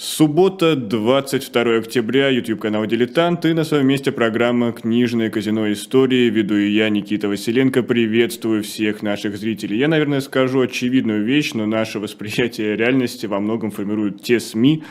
Суббота, 22 октября, YouTube-канал «Дилетант» и на своем месте программа «Книжное казино истории». Веду и я, Никита Василенко, приветствую всех наших зрителей. Я, наверное, скажу очевидную вещь, но наше восприятие реальности во многом формируют те СМИ,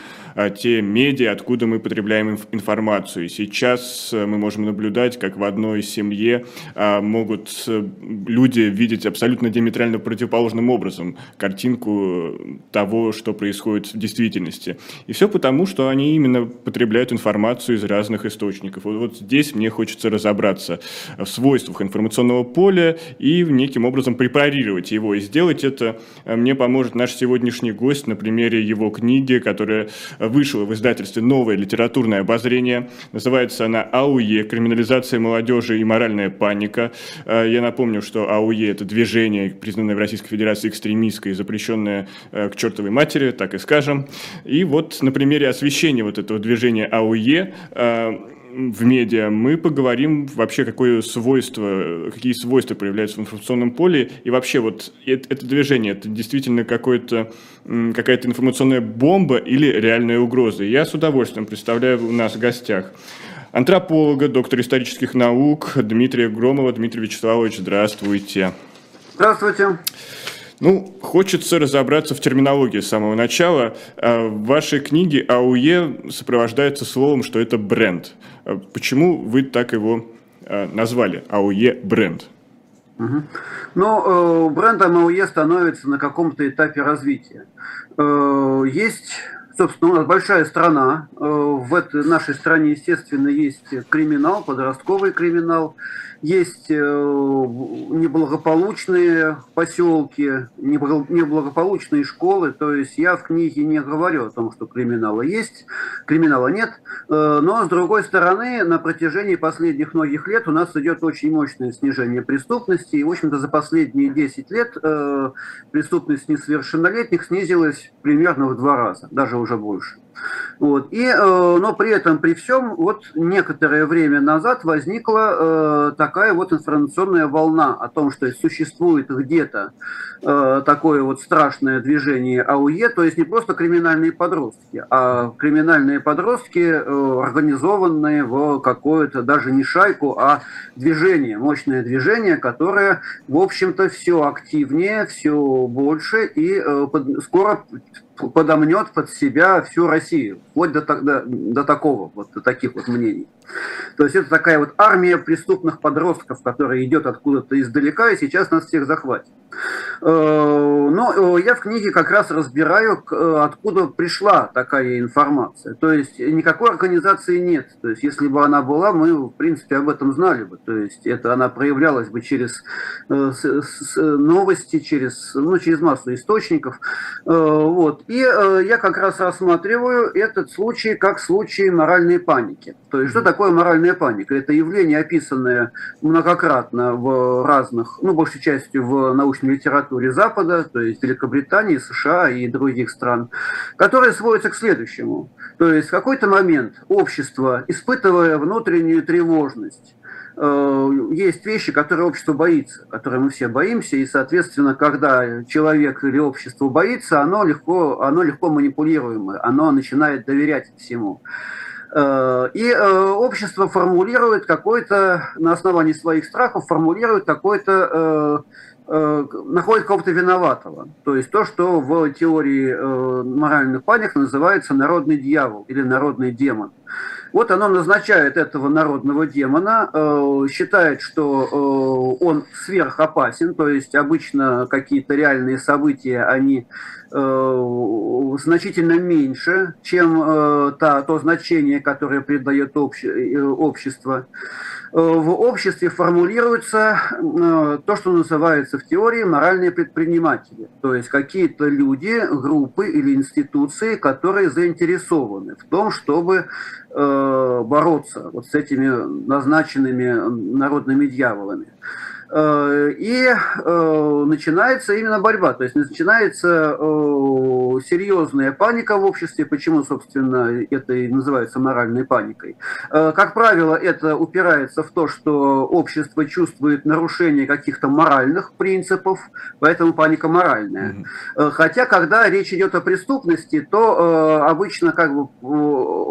те медиа, откуда мы потребляем информацию. сейчас э, мы можем наблюдать, как в одной семье а, могут э, люди видеть абсолютно диаметрально противоположным образом картинку того, что происходит в действительности. И все потому, что они именно потребляют информацию из разных источников. Вот, вот здесь мне хочется разобраться в свойствах информационного поля и неким образом препарировать его. И сделать это э, мне поможет наш сегодняшний гость на примере его книги, которая вышла в издательстве «Новое литературное обозрение». Называется она «АУЕ. Криминализация молодежи и моральная паника». Э, я напомню, что АУЕ – это движение, признанное в Российской Федерации экстремистское и запрещенное э, к чертовой матери, так и скажем. И вот вот на примере освещения вот этого движения АУЕ э, в медиа мы поговорим вообще, какое свойство, какие свойства проявляются в информационном поле, и вообще вот это, это движение, это действительно какое-то, какая-то информационная бомба или реальная угроза. Я с удовольствием представляю у нас в гостях антрополога, доктора исторических наук Дмитрия Громова. Дмитрий Вячеславович, здравствуйте. Здравствуйте. Ну, хочется разобраться в терминологии с самого начала. А, в вашей книге АУЕ сопровождается словом, что это бренд. А почему вы так его а, назвали? АУЕ бренд. Ну, э, брендом АУЕ становится на каком-то этапе развития. Э, есть собственно, у нас большая страна. Э, в этой нашей стране, естественно, есть криминал, подростковый криминал есть э, неблагополучные поселки, неблагополучные школы. То есть я в книге не говорю о том, что криминала есть, криминала нет. Э, но, с другой стороны, на протяжении последних многих лет у нас идет очень мощное снижение преступности. И, в общем-то, за последние 10 лет преступность несовершеннолетних снизилась примерно в два раза, даже уже больше. Вот. И, э, но при этом, при всем, вот некоторое время назад возникла э, такая вот информационная волна о том, что существует где-то э, такое вот страшное движение АУЕ, то есть не просто криминальные подростки, а криминальные подростки, организованные в какое-то даже не шайку, а движение, мощное движение, которое, в общем-то, все активнее, все больше и скоро подомнет под себя всю Россию, вплоть до, до, до такого, вот до таких вот мнений. То есть это такая вот армия преступных подростков, которая идет откуда-то издалека и сейчас нас всех захватит. Э, но э, я в книге как раз разбираю, э, откуда пришла такая информация. То есть никакой организации нет. То есть если бы она была, мы в принципе об этом знали бы. То есть это она проявлялась бы через новости, через, ну, через массу источников. Вот. И я как раз рассматриваю этот случай как случай моральной паники. То есть что такое моральная паника? Это явление, описанное многократно в разных, ну, большей частью в научной литературе Запада, то есть Великобритании, США и других стран, которое сводится к следующему. То есть в какой-то момент общество, испытывая внутреннюю тревожность, э, есть вещи, которые общество боится, которые мы все боимся, и, соответственно, когда человек или общество боится, оно легко, оно легко манипулируемое, оно начинает доверять всему. Э, и э, общество формулирует какой-то, на основании своих страхов, формулирует какой-то э, находит кого-то виноватого. То есть то, что в теории моральных паник называется народный дьявол или народный демон. Вот оно назначает этого народного демона, э, считает, что э, он сверхопасен, то есть обычно какие-то реальные события, они э, значительно меньше, чем то значение, которое придает общество. В обществе формулируется то, что называется в теории моральные предприниматели, то есть какие-то люди, группы или институции, которые заинтересованы в том, чтобы Э, бороться вот с этими назначенными народными дьяволами. Э, и э, начинается именно борьба, то есть начинается э, серьезная паника в обществе. Почему, собственно, это и называется моральной паникой? Как правило, это упирается в то, что общество чувствует нарушение каких-то моральных принципов, поэтому паника моральная. Mm-hmm. Хотя, когда речь идет о преступности, то обычно как бы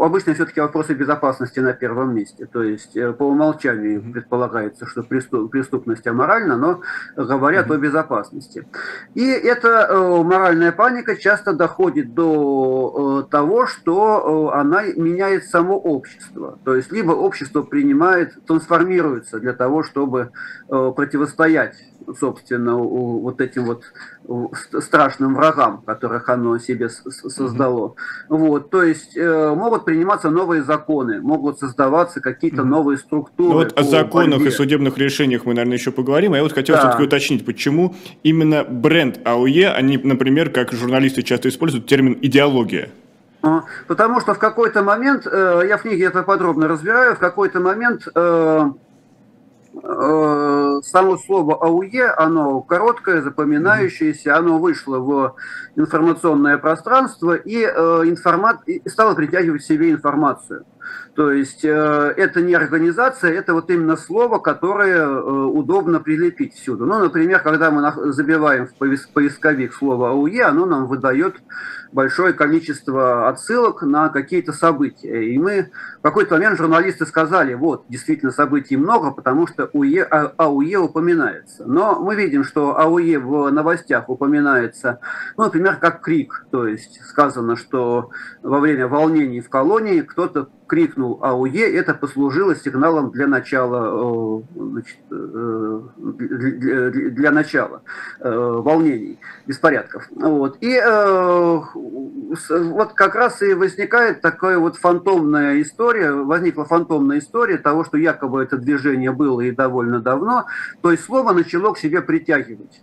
обычно все-таки вопросы безопасности на первом месте. То есть по умолчанию предполагается, что преступность аморально, но говорят mm-hmm. о безопасности. И эта э, моральная паника часто доходит до э, того, что э, она меняет само общество. То есть либо общество принимает, трансформируется для того, чтобы э, противостоять собственно, вот этим вот страшным врагам, которых оно себе создало. Угу. Вот, то есть э, могут приниматься новые законы, могут создаваться какие-то угу. новые структуры. Ну, вот о законах борьбе. и судебных решениях мы, наверное, еще поговорим. А я вот хотел да. все-таки уточнить, почему именно бренд АОЕ, они, например, как журналисты часто используют термин «идеология». А, потому что в какой-то момент, э, я в книге это подробно разбираю, в какой-то момент Э, само слово АУЕ, оно короткое, запоминающееся, оно вышло в информационное пространство и, э, информат... и стало притягивать к себе информацию. То есть э, это не организация, это вот именно слово, которое э, удобно прилепить всюду. Ну, например, когда мы забиваем в поисковик слово АУЕ, оно нам выдает большое количество отсылок на какие-то события. И мы в какой-то момент журналисты сказали, вот, действительно событий много, потому что УЕ, а, АУЕ упоминается. Но мы видим, что АУЕ в новостях упоминается, ну, например, как крик. То есть сказано, что во время волнений в колонии кто-то крикнул АУЕ, это послужило сигналом для начала, э, значит, э, для, начала э, волнений, беспорядков. Вот. И вот как раз и возникает такая вот фантомная история, возникла фантомная история того, что якобы это движение было и довольно давно, то есть слово начало к себе притягивать.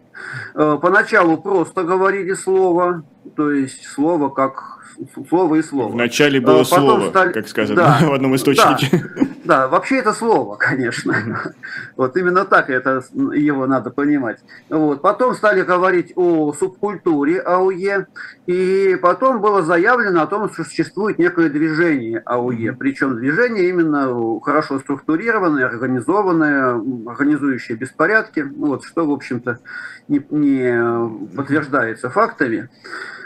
Поначалу просто говорили слово, то есть слово как слово и слово. Вначале было Потом слово, стали... как сказано да, в одном источнике. Да, да, вообще это слово, конечно. Вот именно так это, его надо понимать. Вот. Потом стали говорить о субкультуре АУЕ, и потом было заявлено о том, что существует некое движение АУЕ. Причем движение именно хорошо структурированное, организованное, организующее беспорядки, вот, что, в общем-то, не, не подтверждается фактами.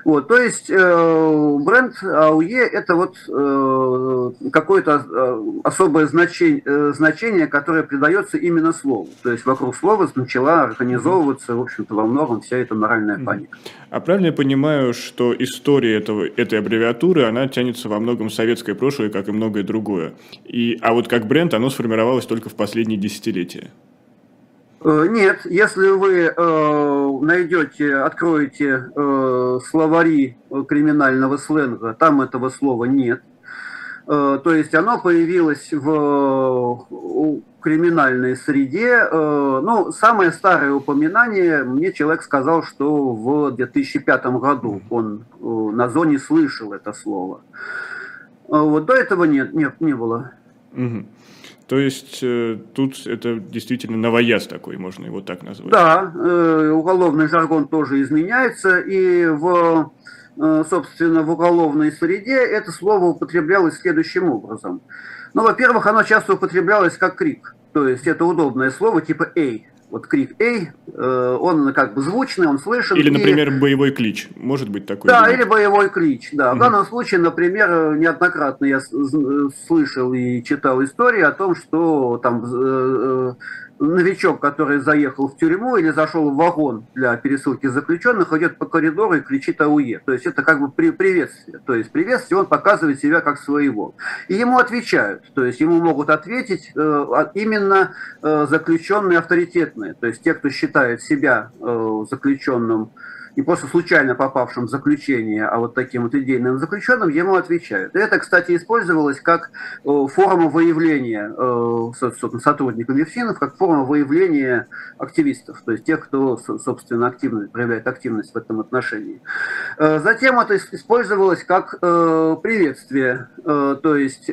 Вот, то есть э, бренд АУЕ это вот э, какое-то э, особое значение, э, значение, которое придается именно слову. То есть вокруг слова начала организовываться, в общем-то, во многом вся эта моральная паника. А правильно я понимаю, что история этого, этой аббревиатуры, она тянется во многом в советское прошлое, как и многое другое. И, а вот как бренд оно сформировалось только в последние десятилетия? Э, нет, если вы э, найдете, откроете э, словари криминального сленга, там этого слова нет. Э, то есть оно появилось в криминальной среде. Э, ну, самое старое упоминание, мне человек сказал, что в 2005 году он э, на зоне слышал это слово. Вот до этого нет, нет не было. Угу. То есть э, тут это действительно новояз такой, можно его так назвать. Да, э, уголовный жаргон тоже изменяется, и в, собственно, в уголовной среде это слово употреблялось следующим образом. Ну, во-первых, оно часто употреблялось как крик, то есть это удобное слово типа «эй», вот крик «Эй», э, он как бы звучный, он слышен. Или, например, и... боевой клич, может быть такой? Да, или боевой клич, да. Угу. В данном случае, например, неоднократно я слышал и читал истории о том, что там э, э, новичок, который заехал в тюрьму или зашел в вагон для пересылки заключенных, идет по коридору и кричит АУЕ. То есть это как бы при приветствие. То есть приветствие, он показывает себя как своего. И ему отвечают. То есть ему могут ответить э, именно э, заключенные авторитетные. То есть те, кто считает себя э, заключенным не просто случайно попавшим в заключение, а вот таким вот идейным заключенным, ему отвечают. И это, кстати, использовалось как форма выявления сотрудников ЕФСИНов, как форма выявления активистов, то есть тех, кто, собственно, активно проявляет активность в этом отношении. Затем это использовалось как приветствие, то есть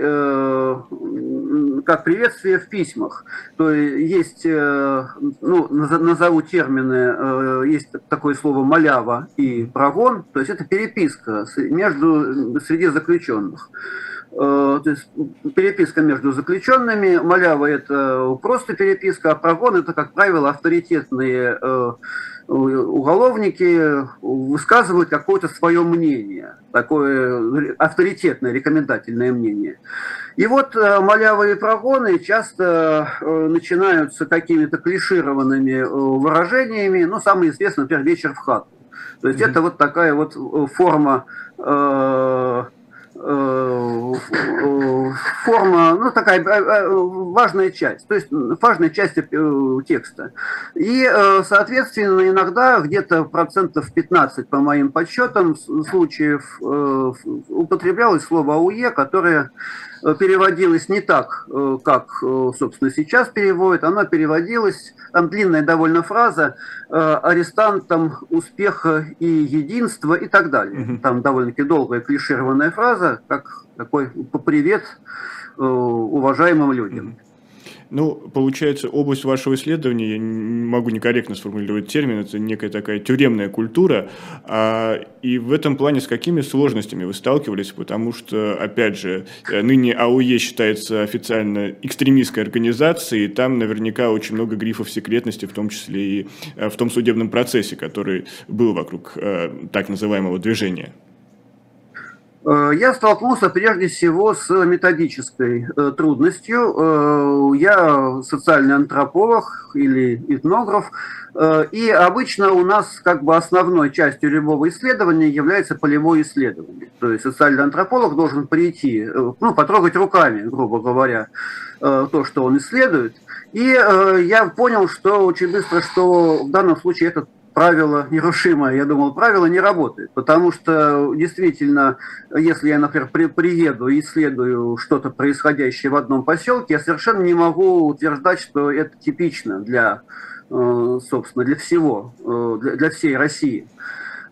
как приветствие в письмах. То есть, э, ну, назову термины, э, есть такое слово «малява» и «прогон», то есть это переписка между, среди заключенных. Э, то есть переписка между заключенными, малява это просто переписка, а прогон это, как правило, авторитетные уголовники высказывают какое-то свое мнение, такое авторитетное, рекомендательное мнение. И вот э, малявые прогоны часто э, начинаются какими-то клишированными э, выражениями. Ну, самое известное, например, «вечер в хату». То есть это вот такая вот форма форма, ну, такая важная часть, то есть важная часть текста. И, соответственно, иногда где-то процентов 15, по моим подсчетам, случаев употреблялось слово «ауе», которое Э, переводилось не так, э, как, э, собственно, сейчас переводит. Оно переводилось, там длинная довольно фраза, арестантам успеха и единства и так далее. Там довольно-таки долгая клишированная фраза, как такой привет уважаемым людям. Ну, получается, область вашего исследования, я не могу некорректно сформулировать термин, это некая такая тюремная культура. А, и в этом плане с какими сложностями вы сталкивались? Потому что, опять же, э, ныне АУЕ считается официально экстремистской организацией, и там наверняка очень много грифов секретности, в том числе и э, в том судебном процессе, который был вокруг э, так называемого движения. Э, я столкнулся прежде всего с методической э, трудностью. Э, я социальный антрополог или этнограф, и обычно у нас как бы основной частью любого исследования является полевое исследование. То есть социальный антрополог должен прийти, ну, потрогать руками, грубо говоря, то, что он исследует. И я понял, что очень быстро, что в данном случае этот правило нерушимое. Я думал, правило не работает, потому что действительно, если я, например, при, приеду и исследую что-то происходящее в одном поселке, я совершенно не могу утверждать, что это типично для, э, собственно, для всего, э, для, для всей России.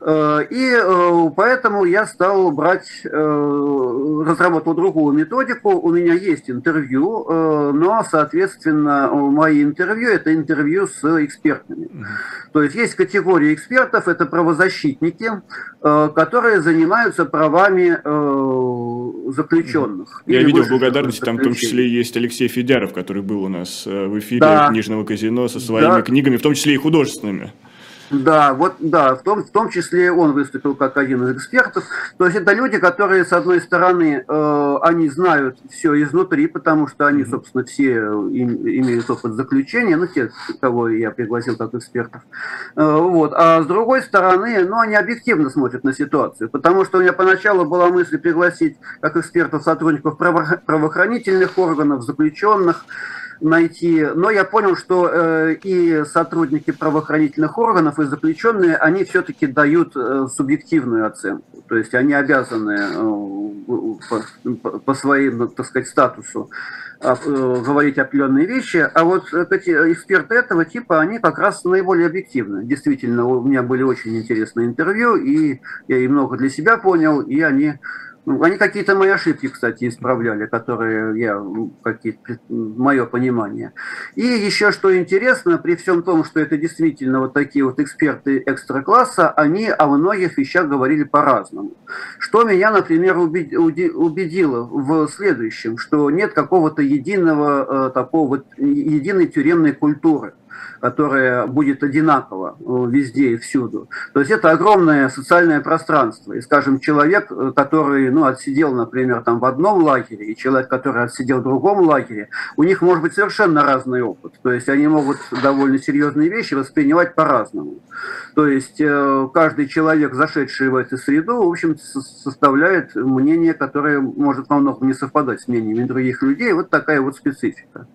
Э, и э, поэтому я стал брать, э, разработал другую методику. У меня есть интервью, но, соответственно, мои интервью – это интервью с экспертами. То есть есть категория экспертов, это правозащитники, которые занимаются правами заключенных. Я видел в благодарности, там в том числе есть Алексей Федяров, который был у нас в эфире да. книжного казино со своими да. книгами, в том числе и художественными. Да, вот, да, в том, в том числе он выступил как один из экспертов. То есть это люди, которые, с одной стороны, э, они знают все изнутри, потому что они, собственно, все им, имеют опыт заключения, ну, те, кого я пригласил как экспертов. Э, вот. А с другой стороны, ну, они объективно смотрят на ситуацию, потому что у меня поначалу была мысль пригласить как экспертов сотрудников правоохранительных органов, заключенных, найти. Но я понял, что э, и сотрудники правоохранительных органов, и заключенные, они все-таки дают э, субъективную оценку. То есть они обязаны э, по, по своим, так сказать, статусу э, говорить определенные вещи, а вот эти эксперты этого типа, они как раз наиболее объективны. Действительно, у меня были очень интересные интервью, и я и много для себя понял, и они ну, они какие-то мои ошибки, кстати, исправляли, которые я, ну, какие-то, мое понимание. И еще что интересно, при всем том, что это действительно вот такие вот эксперты экстра-класса, они о многих вещах говорили по-разному. Что меня, например, убедило в следующем, что нет какого-то единого э, такого вот, единой тюремной культуры которая будет одинакова э, везде и всюду. То есть это огромное социальное пространство. И, скажем, человек, э, который ну, отсидел, например, там в одном лагере, и человек, который отсидел в другом лагере, у них может быть совершенно разный опыт. То есть они могут довольно серьезные вещи воспринимать по-разному. То есть э, каждый человек, зашедший в эту среду, в общем составляет мнение, которое может во многом не совпадать с мнениями других людей. Вот такая вот специфика.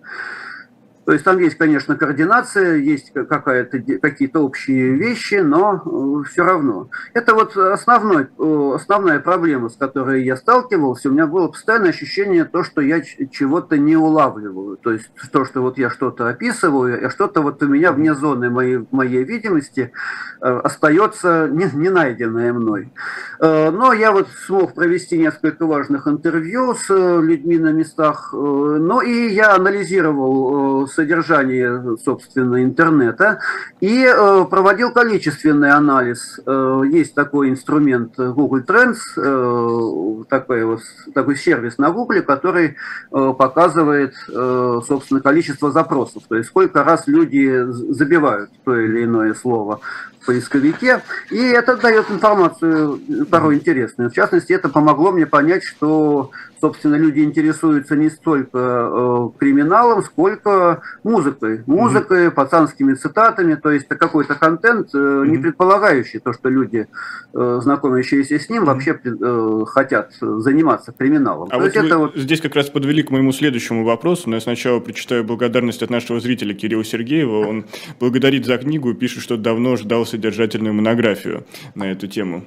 То есть там есть, конечно, координация, есть какая-то, какие-то общие вещи, но все равно. Это вот основной, основная проблема, с которой я сталкивался. У меня было постоянное ощущение то, что я чего-то не улавливаю. То есть то, что вот я что-то описываю, а что-то вот у меня вне зоны моей, моей видимости остается не, не найденное мной. Но я вот смог провести несколько важных интервью с людьми на местах, но и я анализировал содержание, собственно, интернета и э, проводил количественный анализ. Э, есть такой инструмент Google Trends, э, такой, такой сервис на Google, который показывает, собственно, количество запросов, то есть сколько раз люди забивают то или иное слово поисковике, и это дает информацию порой интересную. В частности, это помогло мне понять, что собственно, люди интересуются не столько э, криминалом, сколько музыкой. Музыкой, mm-hmm. пацанскими цитатами, то есть это какой-то контент, э, mm-hmm. не предполагающий то, что люди, э, знакомящиеся с ним, mm-hmm. вообще э, хотят заниматься криминалом. А то вот, это вот здесь как раз подвели к моему следующему вопросу, но я сначала прочитаю благодарность от нашего зрителя Кирилла Сергеева. Он благодарит за книгу и пишет, что давно ждал содержательную монографию на эту тему.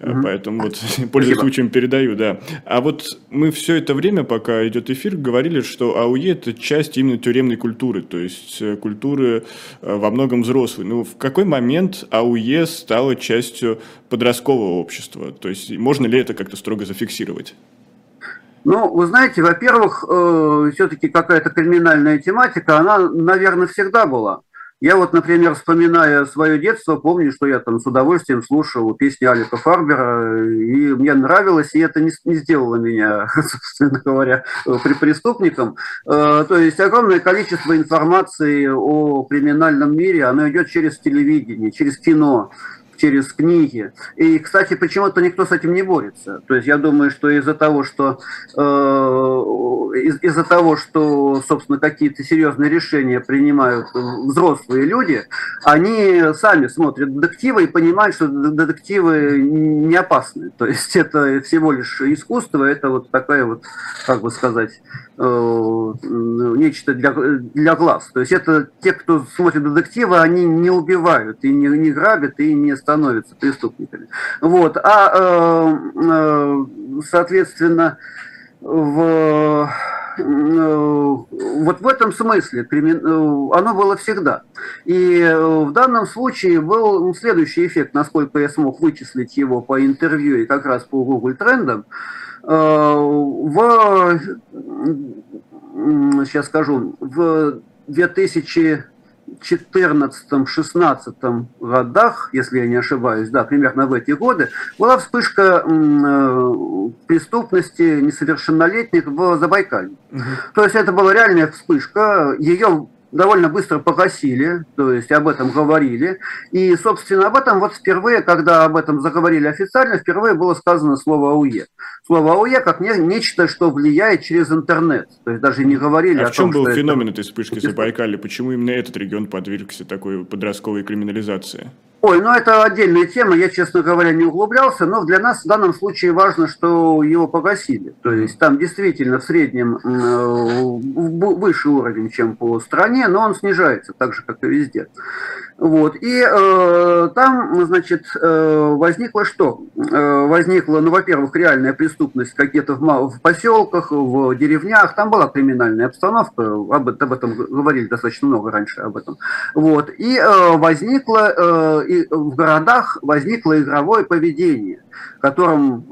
Угу. Поэтому вот, пользуясь случаем, передаю, да. А вот мы все это время, пока идет эфир, говорили, что АУЕ – это часть именно тюремной культуры, то есть э, культуры э, во многом взрослой. Ну, в какой момент АУЕ стала частью подросткового общества? То есть можно ли это как-то строго зафиксировать? Ну, вы знаете, во-первых, э, все-таки какая-то криминальная тематика, она, наверное, всегда была. Я вот, например, вспоминая свое детство, помню, что я там с удовольствием слушал песни Алика Фарбера, и мне нравилось, и это не, не сделало меня, собственно говоря, при преступником. Э, то есть огромное количество информации о криминальном мире, оно идет через телевидение, через кино через книги. И, кстати, почему-то никто с этим не борется. То есть я думаю, что из-за того, что э, из- из-за того, что, собственно, какие-то серьезные решения принимают взрослые люди, они сами смотрят детективы и понимают, что детективы не опасны. То есть это всего лишь искусство, это вот такая вот, как бы сказать, Э, нечто для, для глаз. То есть это те, кто смотрит детективы, они не убивают, и не, не грабят, и не становятся преступниками. Вот. А, э, э, соответственно, в, вот в этом смысле оно было всегда. И в данном случае был сейчас эффект, насколько я смог вычислить его по интервью и как раз по Google трендам. Э, в, сейчас скажу, в 2014-16 годах, если я не ошибаюсь, да, примерно в эти годы, была вспышка э, преступности несовершеннолетних в Забайкалье. Угу. То есть это была реальная вспышка, ее довольно быстро погасили, то есть об этом говорили. И, собственно, об этом вот впервые, когда об этом заговорили официально, впервые было сказано слово АУЕ. Слово АУЕ как не, нечто, что влияет через интернет. То есть даже не говорили а о в чем том, был феномен это... этой вспышки Забайкалья? Почему именно этот регион подвергся такой подростковой криминализации? Ой, ну это отдельная тема, я, честно говоря, не углублялся, но для нас в данном случае важно, что его погасили. То есть там действительно в среднем э, выше уровень, чем по стране, но он снижается, так же, как и везде. Вот. И э, там, значит, э, возникло что? Э, возникла, ну, во-первых, реальная преступность какие-то в, в поселках, в деревнях. Там была криминальная обстановка, об, об этом говорили достаточно много раньше об этом. Вот. И э, возникло, э, и в городах возникло игровое поведение которым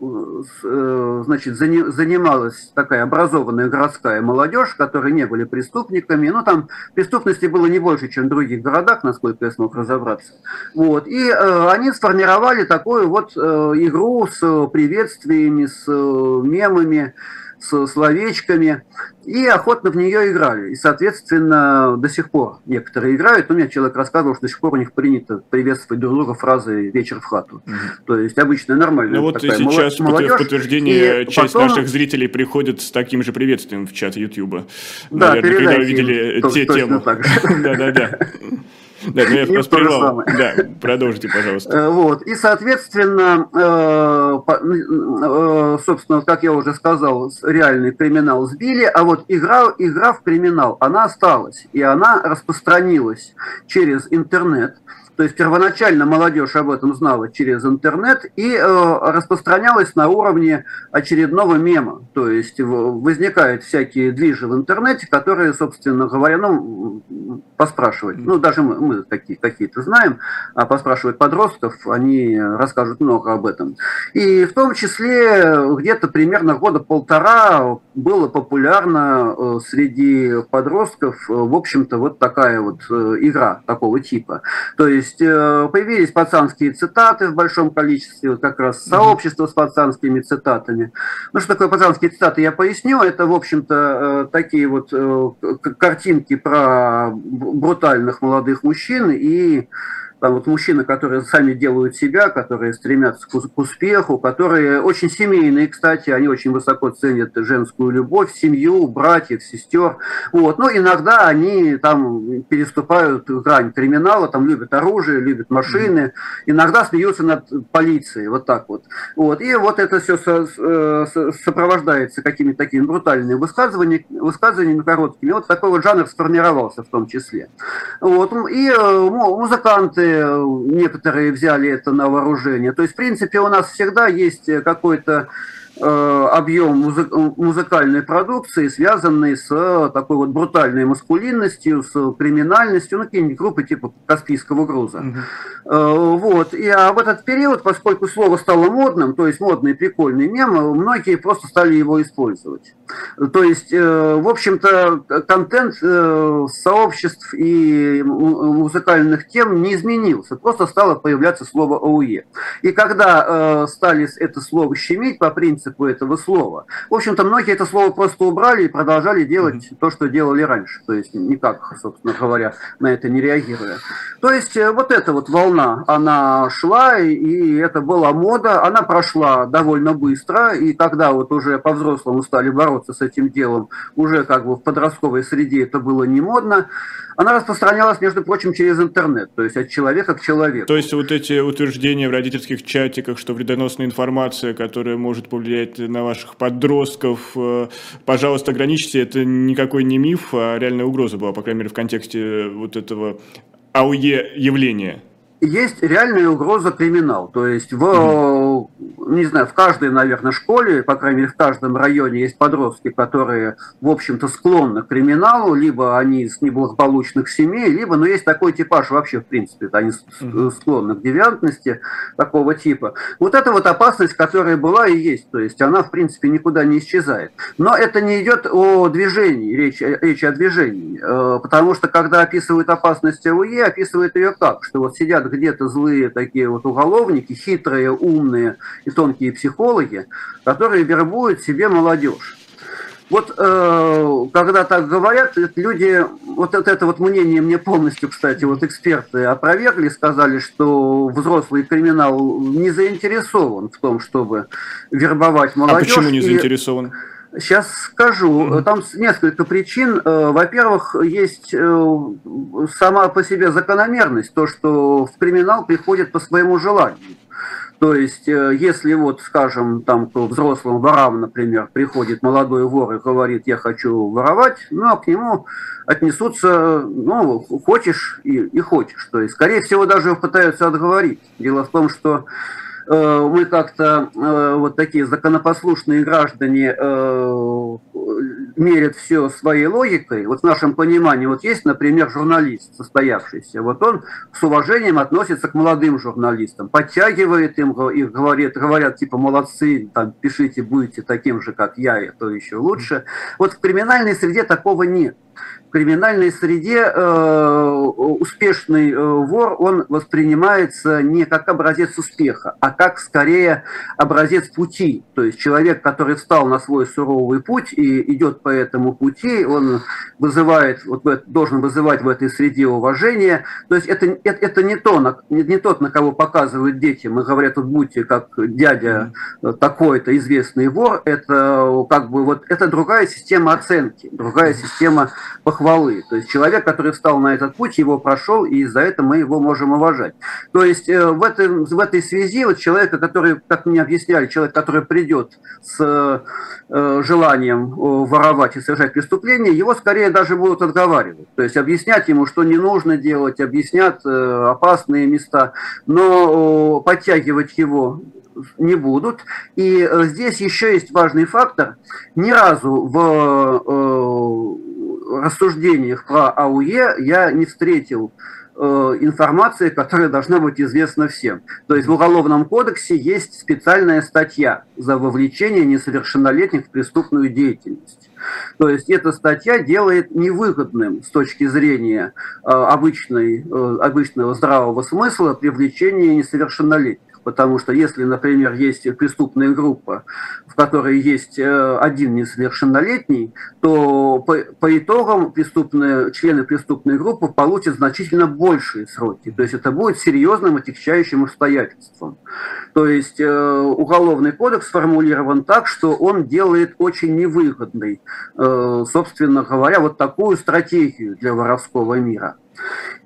э, значит, занималась такая образованная городская молодежь, которые не были преступниками. Ну, там преступности было не больше, чем в других городах, насколько я смог разобраться. Вот. И э, они сформировали такую вот э, игру с приветствиями, с мемами, с словечками, и охотно в нее играли. И, соответственно, до сих пор некоторые играют. У меня человек рассказывал, что до сих пор у них принято приветствовать друг друга фразой «вечер в хату». Угу. То есть обычно нормально. Ну вот такая сейчас молодежь. в подтверждение и часть потом... наших зрителей приходит с таким же приветствием в чат Ютуба. Да, Наверное, когда увидели те темы. Да-да-да. Да, я просто прервал. Да, продолжите, пожалуйста. Э, вот. И, соответственно, э, э, собственно, как я уже сказал, реальный криминал сбили, а вот игра, игра в криминал, она осталась, и она распространилась через интернет. То есть первоначально молодежь об этом знала через интернет и э, распространялась на уровне очередного мема. То есть возникают всякие движи в интернете, которые, собственно говоря, ну, поспрашивать. Ну, даже мы, мы такие какие-то знаем, а поспрашивать подростков, они расскажут много об этом. И в том числе где-то примерно года полтора было популярно э, среди подростков, э, в общем-то, вот такая вот э, игра такого типа. То есть появились пацанские цитаты в большом количестве, вот как раз сообщество с пацанскими цитатами. Ну, что такое пацанские цитаты, я поясню. Это, в общем-то, такие вот картинки про брутальных молодых мужчин и там вот мужчины, которые сами делают себя, которые стремятся к успеху, которые очень семейные, кстати, они очень высоко ценят женскую любовь, семью, братьев, сестер. Вот. Но иногда они там переступают грань криминала, там любят оружие, любят машины, иногда смеются над полицией, вот так вот. вот. И вот это все со, со, сопровождается какими-то такими брутальными высказываниями, высказываниями короткими. Вот такой вот жанр сформировался в том числе. Вот. И э, музыканты некоторые взяли это на вооружение. То есть, в принципе, у нас всегда есть какой-то Э, объем музыкальной продукции, связанный с такой вот брутальной маскулинностью, с криминальностью, ну, какие-нибудь группы типа Каспийского груза. Угу. Вот. И а в этот период, поскольку слово стало модным, то есть модный прикольный мем, многие просто стали его использовать. То есть, э, в общем-то, контент сообществ и музыкальных тем не изменился, просто стало появляться слово ОУЕ. И когда стали это слово щемить по принципу принципу этого слова. В общем-то, многие это слово просто убрали и продолжали делать то, что делали раньше. То есть никак, собственно говоря, на это не реагируя. То есть э, вот эта вот волна, она шла, и это была мода, она прошла довольно быстро, и когда вот уже по-взрослому стали бороться с этим делом, уже как бы в подростковой среде это было не модно, она распространялась, между прочим, через интернет, то есть от человека к человеку. То есть вот эти утверждения в родительских чатиках, что вредоносная информация, которая может повлиять на ваших подростков, э, пожалуйста, ограничьте, это никакой не миф, а реальная угроза была, по крайней мере, в контексте вот этого АУЕ явления есть реальная угроза криминал. То есть в, не знаю, в каждой, наверное, школе, по крайней мере, в каждом районе есть подростки, которые, в общем-то, склонны к криминалу, либо они из неблагополучных семей, либо, ну, есть такой типаж вообще, в принципе, они склонны к девиантности такого типа. Вот это вот опасность, которая была и есть, то есть она, в принципе, никуда не исчезает. Но это не идет о движении, речь, речь о движении, э, потому что, когда описывают опасность АУЕ, описывают ее как, что вот сидят где-то злые такие вот уголовники, хитрые, умные и тонкие психологи, которые вербуют себе молодежь. Вот э, когда так говорят, люди, вот это, это вот мнение мне полностью, кстати, вот эксперты опровергли, сказали, что взрослый криминал не заинтересован в том, чтобы вербовать молодежь. А почему не заинтересован? И, Сейчас скажу. Там несколько причин. Э, во-первых, есть э, сама по себе закономерность, то, что в криминал приходит по своему желанию. То есть, э, если вот, скажем, там к взрослым ворам, например, приходит молодой вор и говорит, я хочу воровать, ну, а к нему отнесутся, ну, хочешь и, и хочешь. То есть, скорее всего, даже пытаются отговорить. Дело в том, что Э, мы как-то э, вот такие законопослушные граждане э, мерят все своей логикой. Вот в нашем понимании, вот есть, например, журналист состоявшийся, вот он с уважением относится к молодым журналистам, подтягивает им, их говорит, говорят, типа, молодцы, там, пишите, будете таким же, как я, и то еще лучше. Вот в криминальной среде такого нет криминальной среде э, успешный э, вор, он воспринимается не как образец успеха, а как скорее образец пути. То есть человек, который встал на свой суровый путь и идет по этому пути, он вызывает, вот, должен вызывать в этой среде уважение. То есть это, это, это не, то, не, не тот, на кого показывают дети. Мы говорят, вот будьте как дядя такой-то известный вор. Это как бы вот это другая система оценки, другая система похвалы. То есть человек, который встал на этот путь, его прошел, и за это мы его можем уважать. То есть э, в, этом, в этой связи вот человека, который, как мне объясняли, человек, который придет с э, желанием воровать и совершать преступление, его скорее даже будут отговаривать. То есть объяснять ему, что не нужно делать, объяснят опасные места, но подтягивать его не будут. И э, здесь еще есть важный фактор. Ни разу в э, рассуждениях про АУЕ я не встретил э, информации, которая должна быть известна всем. То есть в Уголовном кодексе есть специальная статья за вовлечение несовершеннолетних в преступную деятельность. То есть эта статья делает невыгодным с точки зрения обычной, обычного здравого смысла привлечение несовершеннолетних потому что если, например, есть преступная группа, в которой есть э, один несовершеннолетний, то по, по итогам преступные, члены преступной группы получат значительно большие сроки. То есть это будет серьезным отягчающим обстоятельством. То есть э, уголовный кодекс сформулирован так, что он делает очень невыгодной, э, собственно говоря, вот такую стратегию для воровского мира.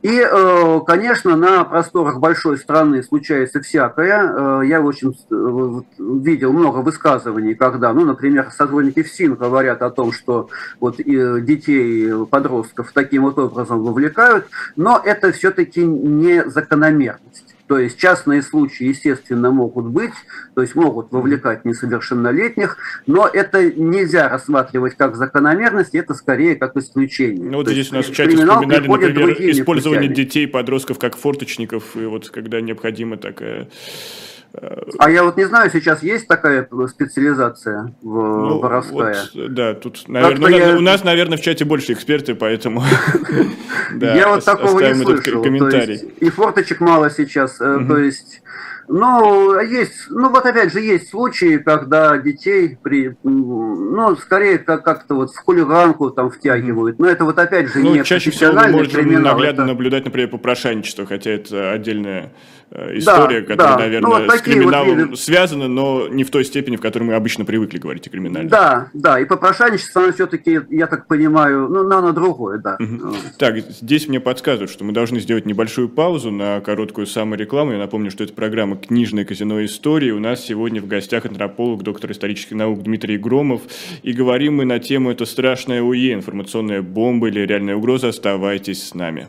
И, э, конечно, на просторах большой страны случается всякое. Э, я очень э, видел много высказываний, когда, ну, например, сотрудники ФСИН говорят о том, что вот детей, подростков таким вот образом вовлекают, но это все-таки не закономерность. То есть частные случаи, естественно, могут быть, то есть могут вовлекать несовершеннолетних, но это нельзя рассматривать как закономерность, это скорее как исключение. Ну вот то здесь у нас в чате вспоминали, например, использование путями. детей, подростков как форточников, и вот когда необходима такая а я вот не знаю, сейчас есть такая специализация в ну, воровская? Вот, да, тут, наверное, у, я... нас, у нас, наверное, в чате больше эксперты, поэтому я вот такого не слышал. И форточек мало сейчас, э, то есть ну, есть, ну вот опять же, есть случаи, когда детей при, ну, скорее как- как-то вот в хулиганку там втягивают. Но это вот опять же ну, не чаще всего мы можем наглядно это... наблюдать, например, попрошайничество, хотя это отдельная история, да, которая, да. наверное, ну, вот с криминалом вот связана, но не в той степени, в которой мы обычно привыкли говорить о криминале. Да, да, и попрошайничество, оно все-таки, я так понимаю, ну, оно другое, да. Угу. Так, здесь мне подсказывают, что мы должны сделать небольшую паузу на короткую саморекламу. Я напомню, что это программа «Книжное казино истории». У нас сегодня в гостях антрополог, доктор исторических наук Дмитрий Громов. И говорим мы на тему «Это страшная УЕ, информационная бомба или реальная угроза». Оставайтесь с нами.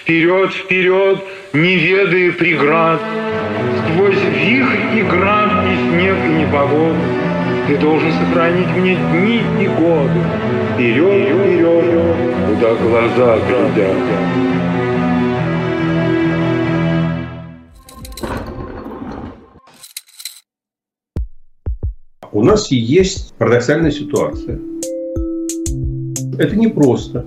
Вперед, вперед, не ведая преград, Сквозь вихрь и град, и снег, и непогоду, Ты должен сохранить мне дни и годы. Вперед, вперед, куда глаза глядят. У нас есть парадоксальная ситуация. Это непросто,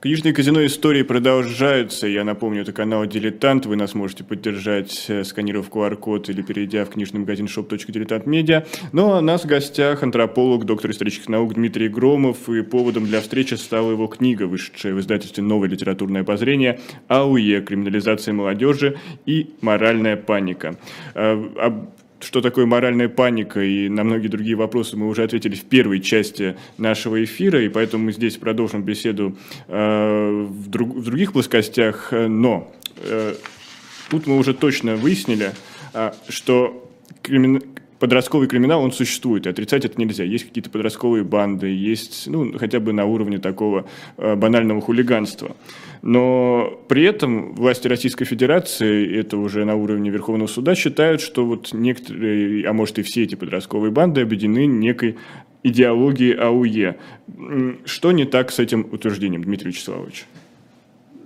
Книжные казино истории продолжаются. Я напомню, это канал «Дилетант». Вы нас можете поддержать, э, сканировав QR-код или перейдя в книжный магазин shop.diletant.media. Но ну, а у нас в гостях антрополог, доктор исторических наук Дмитрий Громов. И поводом для встречи стала его книга, вышедшая в издательстве «Новое литературное обозрение» «АУЕ. Криминализация молодежи и моральная паника». Э, что такое моральная паника и на многие другие вопросы мы уже ответили в первой части нашего эфира, и поэтому мы здесь продолжим беседу э, в, друг, в других плоскостях, но э, тут мы уже точно выяснили, э, что кримин... подростковый криминал, он существует, и отрицать это нельзя. Есть какие-то подростковые банды, есть, ну, хотя бы на уровне такого э, банального хулиганства. Но при этом власти Российской Федерации, это уже на уровне Верховного суда, считают, что вот некоторые, а может и все эти подростковые банды объединены некой идеологией АУЕ. Что не так с этим утверждением, Дмитрий Вячеславович?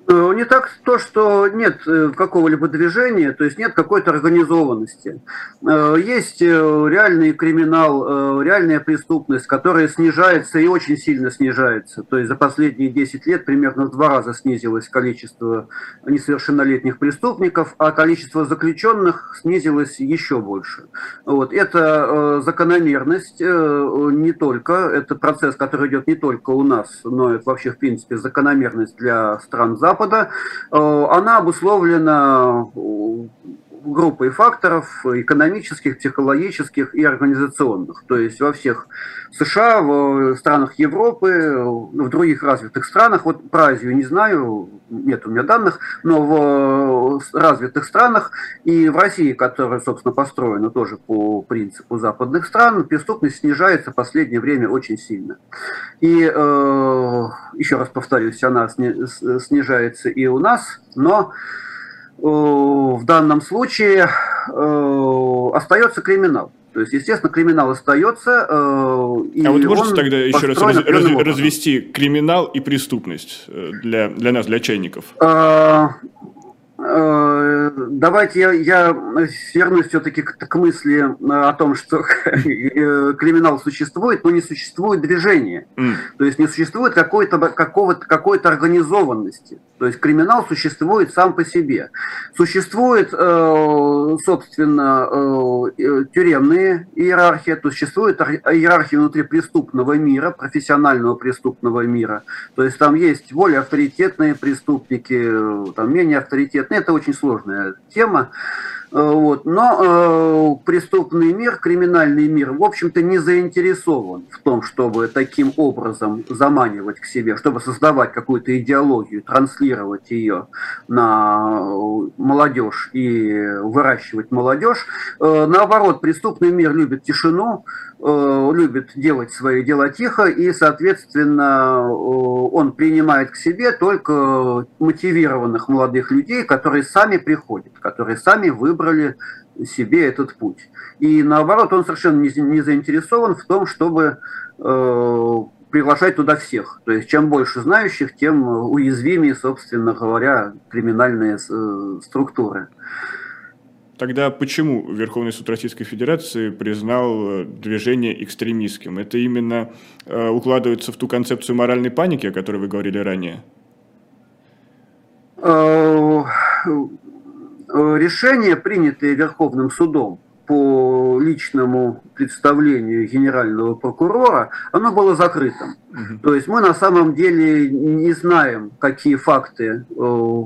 Э, не так то, что нет э, какого-либо движения, то есть нет какой-то организованности. Э, есть реальный криминал, реальная преступность, которая снижается и очень сильно снижается. То есть за последние 10 лет примерно в два раза снизилось количество несовершеннолетних преступников, а количество заключенных снизилось еще больше. Вот. Это закономерность не только, это процесс, который идет не только у нас, но это вообще в принципе закономерность для стран Запада Запада, э, она обусловлена э, группой факторов экономических, психологических и организационных. То есть во всех США, в странах Европы, в других развитых странах, вот про Азию не знаю, нет у меня данных, но в развитых странах и в России, которая, собственно, построена тоже по принципу западных стран, преступность снижается в последнее время очень сильно. И э, еще раз повторюсь, она снижается и у нас, но в данном случае э, остается криминал. То есть, естественно, криминал остается. Э, и а вот можете тогда еще раз раз, раз, развести криминал и преступность э, для, для нас, для чайников? Э, давайте я, я вернусь все-таки к, к мысли э, о том, что э, криминал существует, но не существует движения. Mm. То есть не существует какой-то, какого-то, какой-то организованности. То есть криминал существует сам по себе. Существует, собственно, тюремные иерархии, то существует иерархия внутри преступного мира, профессионального преступного мира. То есть там есть более авторитетные преступники, там менее авторитетные это очень сложная тема. Э, вот. Но э, преступный мир, криминальный мир, в общем-то, не заинтересован в том, чтобы таким образом заманивать к себе, чтобы создавать какую-то идеологию, транслировать ее на э, молодежь и выращивать молодежь. Э, наоборот, преступный мир любит тишину, э, любит делать свои дела тихо, и, соответственно, э, он принимает к себе только мотивированных молодых людей, которые сами приходят, которые сами выбрали выбрали себе этот путь. И наоборот, он совершенно не, не заинтересован в том, чтобы э, приглашать туда всех. То есть чем больше знающих, тем уязвимее, собственно говоря, криминальные э, структуры. Тогда почему Верховный суд Российской Федерации признал э, движение экстремистским? Это именно э, укладывается в ту концепцию моральной паники, о которой вы говорили ранее? Э, решение, принятое Верховным судом по личному представлению генерального прокурора, оно было закрытым. Угу. То есть мы на самом деле не знаем, какие факты э,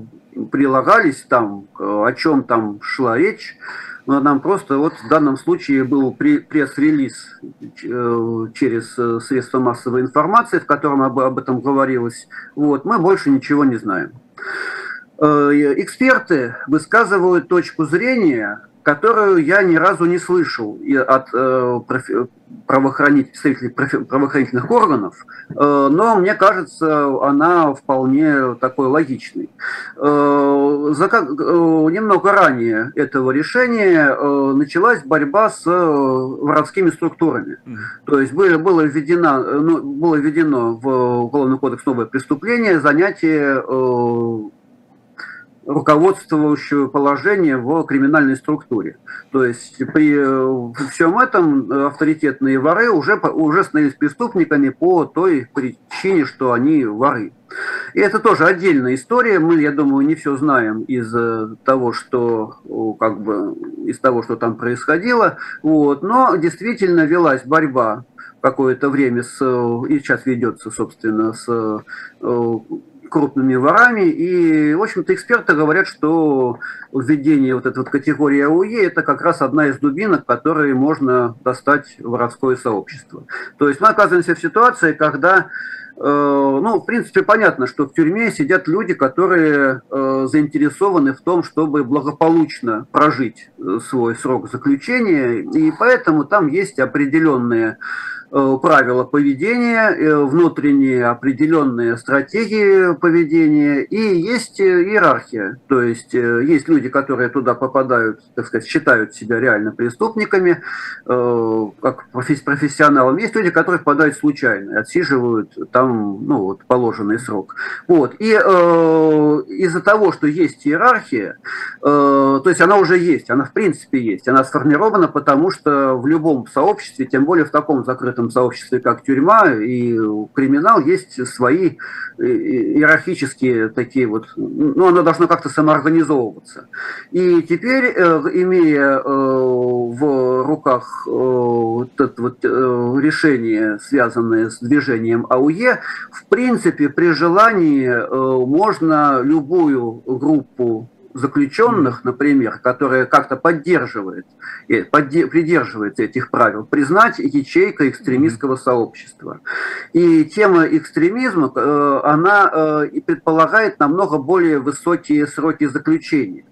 прилагались там, о чем там шла речь. Но нам просто вот в данном случае был пресс-релиз э, через средства массовой информации, в котором об, об этом говорилось. Вот, мы больше ничего не знаем. Э, эксперты высказывают точку зрения, которую я ни разу не слышал от э, представителей правоохранительных органов, э, но мне кажется, она вполне такой логичной. Немного ранее этого решения началась борьба с воровскими структурами. То есть было введено, ну, было введено в Уголовный кодекс новое преступление занятие руководствующего положение в криминальной структуре. То есть при э, всем этом авторитетные воры уже, уже становились преступниками по той причине, что они воры. И это тоже отдельная история. Мы, я думаю, не все знаем из э, того, что как бы из того, что там происходило. Вот. Но действительно велась борьба какое-то время с, и сейчас ведется, собственно, с э, крупными ворами. И, в общем-то, эксперты говорят, что введение вот этой вот категории АУЕ – это как раз одна из дубинок, которые можно достать воровское сообщество. То есть мы оказываемся в ситуации, когда э, ну, в принципе, понятно, что в тюрьме сидят люди, которые э, заинтересованы в том, чтобы благополучно прожить э, свой срок заключения, и поэтому там есть определенные правила поведения, э, внутренние определенные стратегии поведения и есть э, иерархия. То есть есть люди, которые туда попадают, так сказать, считают себя реально преступниками, как профессионалами. Есть люди, которые попадают случайно, отсиживают там ну, вот, положенный срок. Вот. И э, из-за того, что есть иерархия, э, то есть она уже есть, она в принципе есть, она сформирована, потому что в любом сообществе, тем более в таком закрытом этом сообществе, как тюрьма и криминал, есть свои э, иерархические такие вот, ну, оно должно как-то самоорганизовываться. И теперь, э, имея э, в руках вот это вот решение, связанное с движением АУЕ, в принципе, при желании можно любую группу заключенных, например, которые как-то поддерживают, придерживаются этих правил, признать ячейкой экстремистского сообщества. И тема экстремизма, э, она э, предполагает намного более высокие сроки заключения.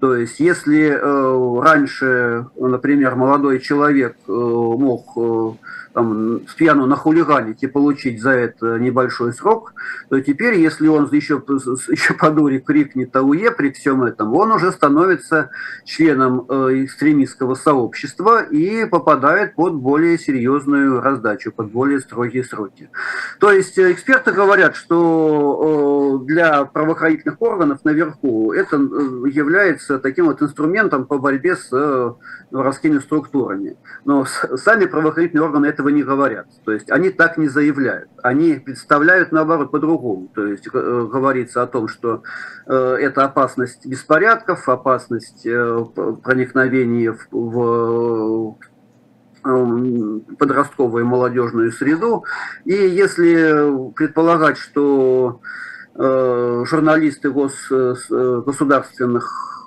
То есть, если э, раньше, например, молодой человек мог там, с пьяну нахулиганить и получить за это небольшой срок, то теперь, если он еще, еще по дуре крикнет АУЕ при всем этом, он уже становится членом э, экстремистского сообщества и попадает под более серьезную раздачу, под более строгие сроки. То есть э, эксперты говорят, что э, для правоохранительных органов наверху это является таким вот инструментом по борьбе с воровскими структурами. Но сами правоохранительные органы этого не говорят. То есть они так не заявляют. Они представляют наоборот по-другому. То есть э, говорится о том, что э, это опасность беспорядков, опасность э, проникновения в, в подростковую и молодежную среду. И если предполагать, что журналисты гос, государственных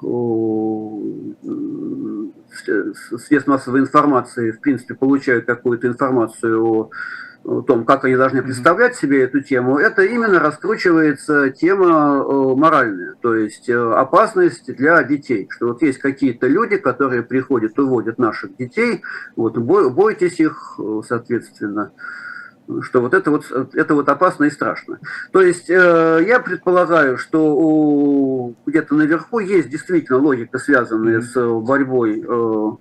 средств массовой информации, в принципе, получают какую-то информацию о о том, как они должны представлять себе эту тему, это именно раскручивается тема моральная, то есть э, опасность для детей, что вот есть какие-то люди, которые приходят, уводят наших детей, вот бойтесь их, э, соответственно, что вот это вот, это вот опасно и страшно. То есть э, я предполагаю, что у, где-то наверху есть действительно логика, связанная с борьбой э,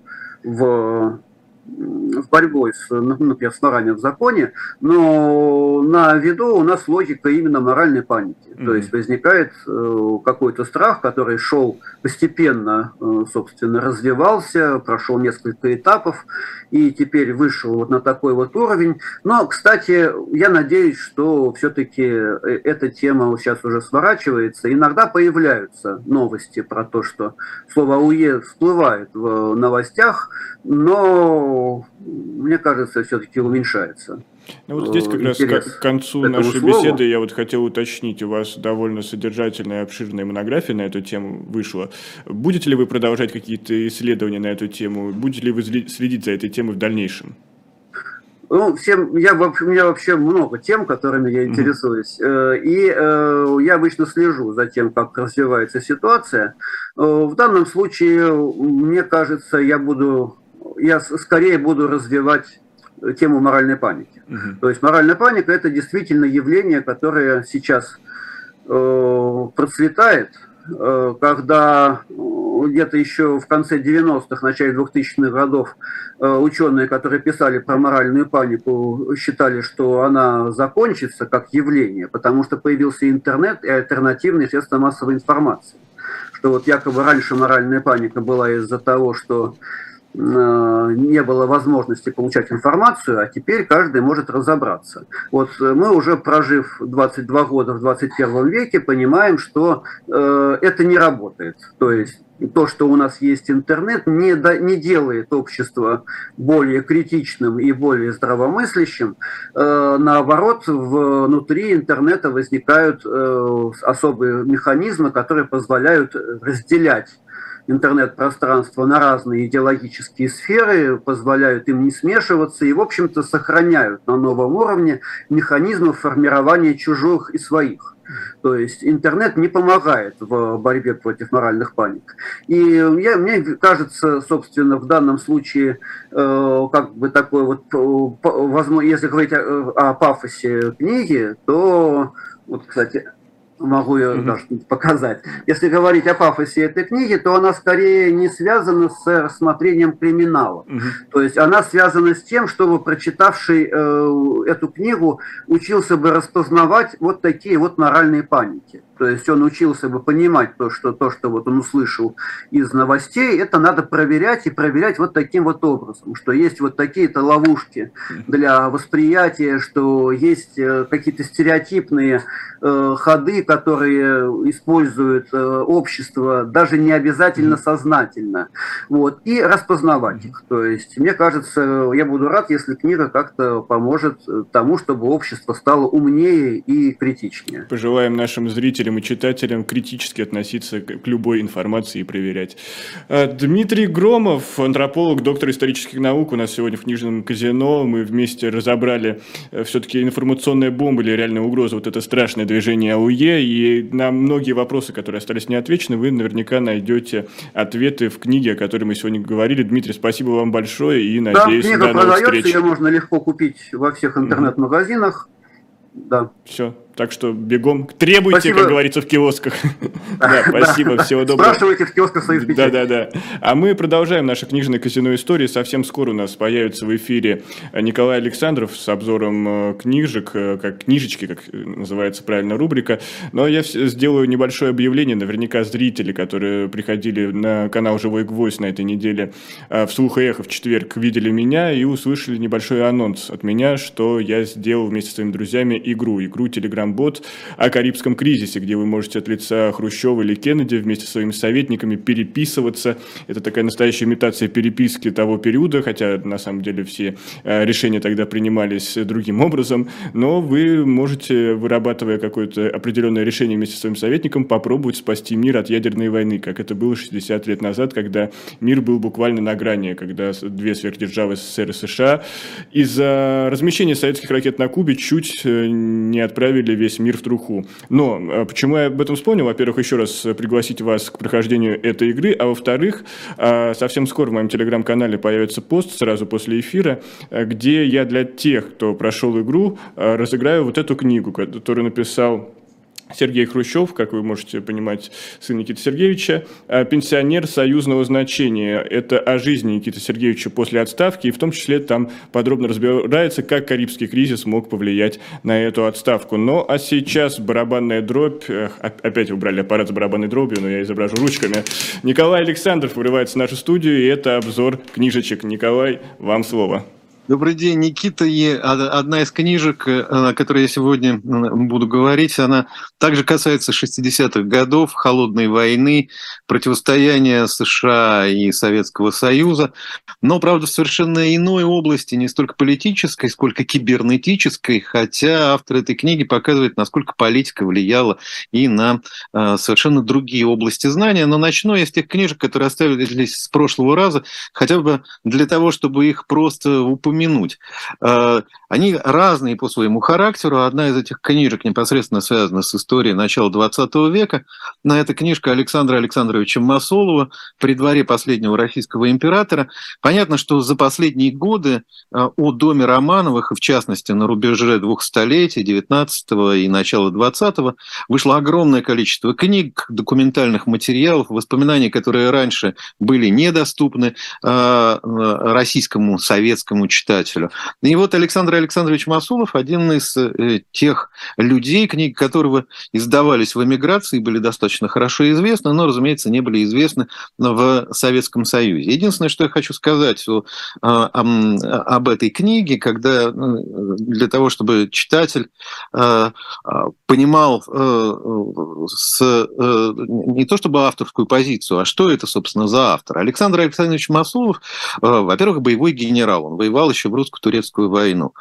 в в борьбой с, ну, например, с в законе, но на виду у нас логика именно моральной паники. Mm-hmm. То есть возникает э, какой-то страх, который шел постепенно, э, собственно, развивался, прошел несколько этапов и теперь вышел вот на такой вот уровень. Но, кстати, я надеюсь, что все-таки э, эта тема сейчас уже сворачивается. Иногда появляются новости про то, что слово УЕ всплывает в новостях, но, мне кажется, все-таки уменьшается. Ну вот здесь как раз к концу нашей слова. беседы я вот хотел уточнить, у вас довольно содержательная и обширная монография на эту тему вышла. Будете ли вы продолжать какие-то исследования на эту тему? Будете ли вы следить за этой темой в дальнейшем? Ну, всем, я, у меня вообще много тем, которыми я интересуюсь. Mm-hmm. И э, я обычно слежу за тем, как развивается ситуация. Э, в данном случае, мне кажется, я буду, я скорее буду развивать тему моральной паники. Угу. То есть моральная паника это действительно явление, которое сейчас э, процветает, э, когда где-то еще в конце 90-х, начале 2000-х годов э, ученые, которые писали про моральную панику, считали, что она закончится как явление, потому что появился интернет и альтернативные средства массовой информации. Что вот якобы раньше моральная паника была из-за того, что Э, не было возможности получать информацию, а теперь каждый может разобраться. Вот э, мы уже прожив 22 года в 21 веке, понимаем, что э, это не работает. То есть то, что у нас есть интернет, не, до, не делает общество более критичным и более здравомыслящим. Э, наоборот, внутри интернета возникают э, особые механизмы, которые позволяют разделять интернет-пространства на разные идеологические сферы, позволяют им не смешиваться и, в общем-то, сохраняют на новом уровне механизмы формирования чужих и своих. То есть интернет не помогает в борьбе против моральных паник. И я, мне кажется, собственно, в данном случае, э, как бы такой вот, э, возможно, если говорить о, о пафосе книги, то, вот, кстати, могу ее mm-hmm. даже показать. Если говорить о пафосе этой книги, то она скорее не связана с рассмотрением криминала. Mm-hmm. То есть она связана с тем, чтобы прочитавший э, эту книгу учился бы распознавать вот такие вот моральные паники. То есть он учился бы понимать то, что то, что вот он услышал из новостей, это надо проверять и проверять вот таким вот образом, что есть вот такие-то ловушки для восприятия, что есть э, какие-то стереотипные э, ходы, которые используют э, общество, даже не обязательно сознательно, вот, и распознавать их. То есть, мне кажется, я буду рад, если книга как-то поможет тому, чтобы общество стало умнее и критичнее. Пожелаем нашим зрителям слушателям и читателям критически относиться к любой информации и проверять. Э, Дмитрий Громов, антрополог, доктор исторических наук, у нас сегодня в книжном казино. Мы вместе разобрали э, все-таки информационная бомба или реальная угроза, вот это страшное движение АУЕ. И на многие вопросы, которые остались неотвечены, вы наверняка найдете ответы в книге, о которой мы сегодня говорили. Дмитрий, спасибо вам большое и надеюсь, да, книга до новых встреч. Ее можно легко купить во всех интернет-магазинах. Да. Все, так что бегом требуйте, спасибо. как говорится, в киосках. да, спасибо, всего доброго. Спрашивайте в киосках своих Да, да, да. А мы продолжаем наше книжное казино истории. Совсем скоро у нас появится в эфире Николай Александров с обзором э, книжек, э, как книжечки, как называется правильно рубрика. Но я сделаю небольшое объявление. Наверняка зрители, которые приходили на канал «Живой гвоздь» на этой неделе э, в «Слух и эхо» в четверг, видели меня и услышали небольшой анонс от меня, что я сделал вместе с своими друзьями игру. Игру Telegram Telegram-бот о Карибском кризисе, где вы можете от лица Хрущева или Кеннеди вместе со своими советниками переписываться. Это такая настоящая имитация переписки того периода, хотя на самом деле все э, решения тогда принимались другим образом, но вы можете, вырабатывая какое-то определенное решение вместе со своим советником, попробовать спасти мир от ядерной войны, как это было 60 лет назад, когда мир был буквально на грани, когда две сверхдержавы СССР и США из-за размещения советских ракет на Кубе чуть э, не отправили обратили весь мир в труху. Но а, почему я об этом вспомнил? Во-первых, еще раз пригласить вас к прохождению этой игры, а во-вторых, а, совсем скоро в моем телеграм-канале появится пост сразу после эфира, где я для тех, кто прошел игру, разыграю вот эту книгу, которую написал Сергей Хрущев, как вы можете понимать, сын Никиты Сергеевича, а, пенсионер союзного значения. Это о жизни Никиты Сергеевича после отставки, и в том числе там подробно разбирается, как Карибский кризис мог повлиять на эту отставку. Ну, а сейчас барабанная дробь, опять убрали аппарат с барабанной дробью, но я изображу ручками. Николай Александров вырывается в нашу студию, и это обзор книжечек. Николай, вам слово. Добрый день, Никита. И одна из книжек, э, о которой я сегодня буду говорить, она также касается 60-х годов, холодной войны, противостояния США и Советского Союза, но, правда, в совершенно иной области, не столько политической, сколько кибернетической, хотя автор этой книги показывает, насколько политика влияла и на э, совершенно другие области знания. Но начну я с тех книжек, которые оставились с прошлого раза, хотя бы для того, чтобы их просто упомянуть упомянуть. Э, они разные по своему характеру. Одна из этих книжек непосредственно связана с историей начала XX века. На эта книжка Александра Александровича Масолова «При дворе последнего российского императора». Понятно, что за последние годы э, о доме Романовых, и в частности на рубеже двух столетий, 19 и начала 20 вышло огромное количество книг, документальных материалов, воспоминаний, которые раньше были недоступны э, российскому советскому читателю читателю. И вот Александр Александрович Масулов, один из э, тех людей, книги которого издавались в эмиграции, были достаточно хорошо известны, но, разумеется, не были известны в Советском Союзе. Единственное, что я хочу сказать о, о, об этой книге, когда э, для того, чтобы читатель э, понимал с, не то чтобы авторскую позицию, а что это, собственно, за автор. Александр Александрович Масулов, во-первых, боевой генерал. Он воевал еще в русско-турецкую войну.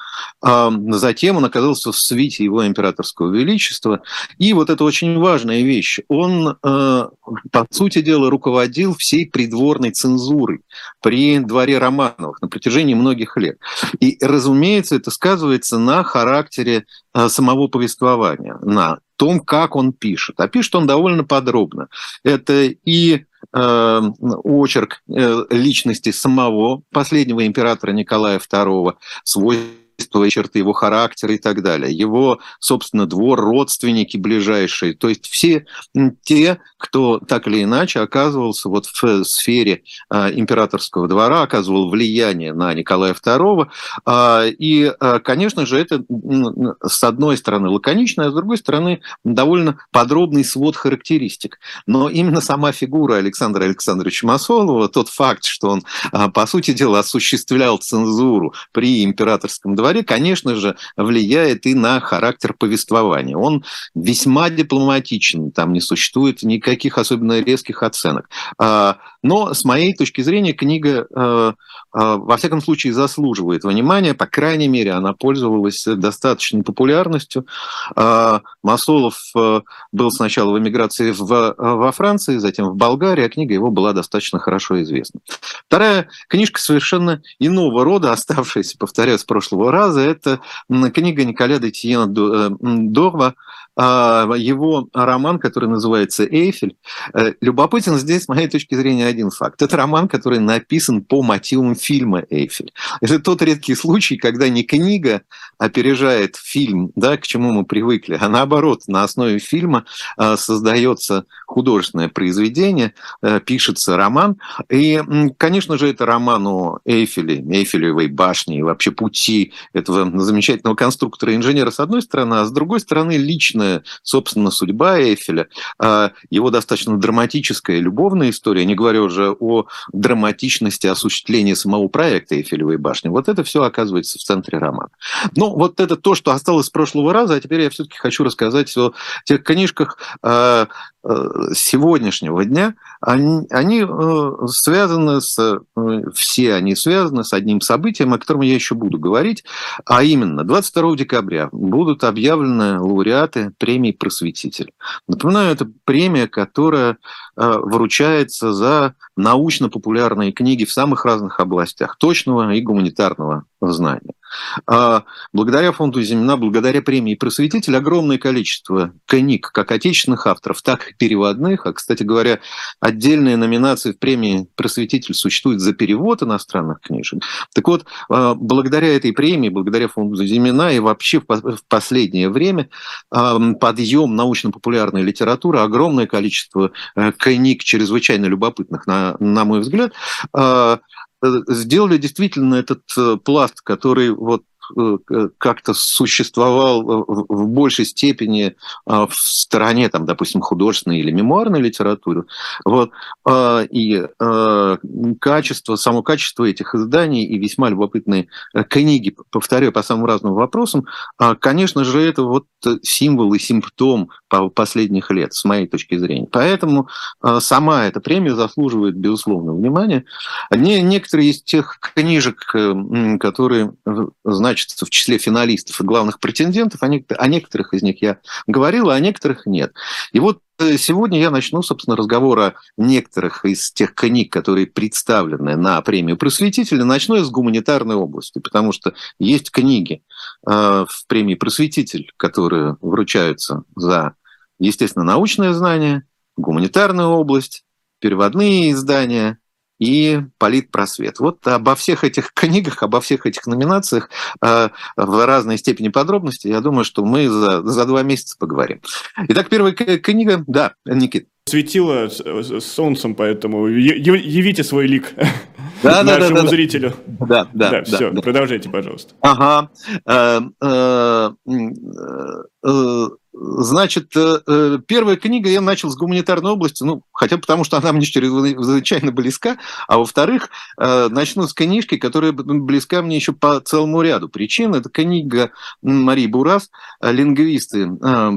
Затем он оказался в свите его императорского величества. И вот это очень важная вещь. Он, по сути дела, руководил всей придворной цензурой при дворе Романовых на протяжении многих лет. И, разумеется, это сказывается на характере самого повествования, на том, как он пишет. А пишет он довольно подробно. Это и э, очерк э, личности самого последнего императора Николая II, свой свойства, черты его характера и так далее. Его, собственно, двор, родственники ближайшие. То есть все те, кто так или иначе оказывался вот в сфере а, императорского двора, оказывал влияние на Николая II. А, и, а, конечно же, это с одной стороны лаконично, а с другой стороны довольно подробный свод характеристик. Но именно сама фигура Александра Александровича Масолова, тот факт, что он, по сути дела, осуществлял цензуру при императорском дворе, дворе, конечно же, влияет и на характер повествования. Он весьма дипломатичен, там не существует никаких особенно резких оценок. А, но, с моей точки зрения, книга э, а, во всяком случае, заслуживает внимания. По крайней мере, она пользовалась достаточной популярностью. А, Масолов э, был сначала в эмиграции в, во Франции, затем в Болгарии, а книга его была достаточно хорошо известна. Вторая книжка совершенно иного рода, оставшаяся, повторяю, с прошлого раза, это книга Николя де Тиена Дорва а, его роман, который называется «Эйфель». Э, любопытен здесь, с моей точки зрения, один факт. Это роман, который написан по мотивам фильма «Эйфель». Это тот редкий случай, когда не книга опережает фильм, да, к чему мы привыкли, а наоборот, на основе фильма а, создается художественное произведение, э, пишется роман. И, конечно же, это роман о Эйфеле, Эйфелевой башне и вообще пути этого замечательного конструктора-инженера с одной стороны, а с другой стороны личная, собственно, судьба Эйфеля, а его достаточно драматическая любовная история, не говоря уже о драматичности осуществления самого проекта Эйфелевой башни. Вот это все оказывается в центре романа. Ну, вот это то, что осталось с прошлого раза, а теперь я все-таки хочу рассказать о тех книжках а, сегодняшнего дня. Они, они связаны с... Все они связаны с одним событием, о котором я еще буду говорить, а именно 22 декабря будут объявлены лауреаты премии «Просветитель». Напоминаю, это премия, которая э, вручается за научно-популярные книги в самых разных областях точного и гуманитарного знания. А благодаря фонду Земна, благодаря премии «Просветитель» огромное количество книг, как отечественных авторов, так и переводных. А, кстати говоря, отдельные номинации в премии «Просветитель» существуют за перевод иностранных книжек. Так вот, а, благодаря этой премии, благодаря фонду Земна и вообще в последнее время а, подъем научно-популярной литературы, огромное количество э, книг, чрезвычайно любопытных, на, на мой взгляд, сделали действительно этот э, пласт, который вот Э, как-то существовал в большей степени а, в стороне, там, допустим, художественной или мемуарной литературы. Вот. А, и а, качество, само качество этих изданий и весьма любопытные э, книги, повторяю, по самым разным вопросам, конечно же, это вот символ и симптом последних лет, с моей точки зрения. Поэтому сама эта премия заслуживает, безусловно, внимания. Некоторые из тех книжек, э, которые, значит, значатся в числе финалистов и главных претендентов. О, о некоторых из них я говорил, а о некоторых нет. И вот э, Сегодня я начну, собственно, разговор о некоторых из тех книг, которые представлены на премию «Просветителя». Начну я с гуманитарной области, потому что есть книги э, в премии «Просветитель», которые вручаются за, естественно, научное знание, гуманитарную область, переводные издания – и политпросвет. Вот обо всех этих книгах, обо всех этих номинациях э, в разной степени подробности, я думаю, что мы за, за два месяца поговорим. Итак, первая книга, да, Никит. Светило солнцем, поэтому явите свой лик да, нашему да, да, зрителю. Да, да, да. Все, да. продолжайте, пожалуйста. Ага. Э, э, Значит, первая книга я начал с гуманитарной области, ну, хотя потому, что она мне чрезвычайно близка, а во-вторых, начну с книжки, которая близка мне еще по целому ряду причин. Это книга Марии Бурас «Лингвисты,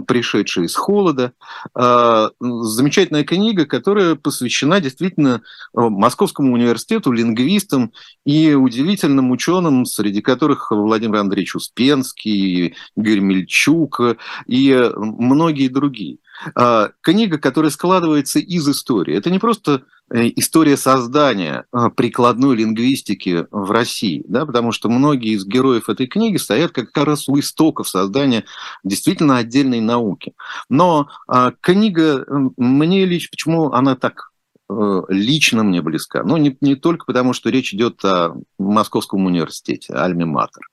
пришедшие из холода». Замечательная книга, которая посвящена действительно Московскому университету, лингвистам и удивительным ученым, среди которых Владимир Андреевич Успенский, Игорь Мельчук и многие другие. А, книга, которая складывается из истории. Это не просто э, история создания а, прикладной лингвистики в России, да, потому что многие из героев этой книги стоят как раз у истоков создания действительно отдельной науки. Но а, книга мне лично, почему она так лично мне близка. Ну, не, не только потому, что речь идет о Московском университете, Альме-Матер,